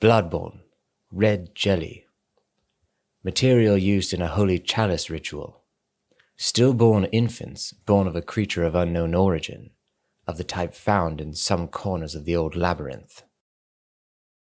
Bloodborne, red jelly. Material used in a holy chalice ritual. Stillborn infants born of a creature of unknown origin, of the type found in some corners of the old labyrinth.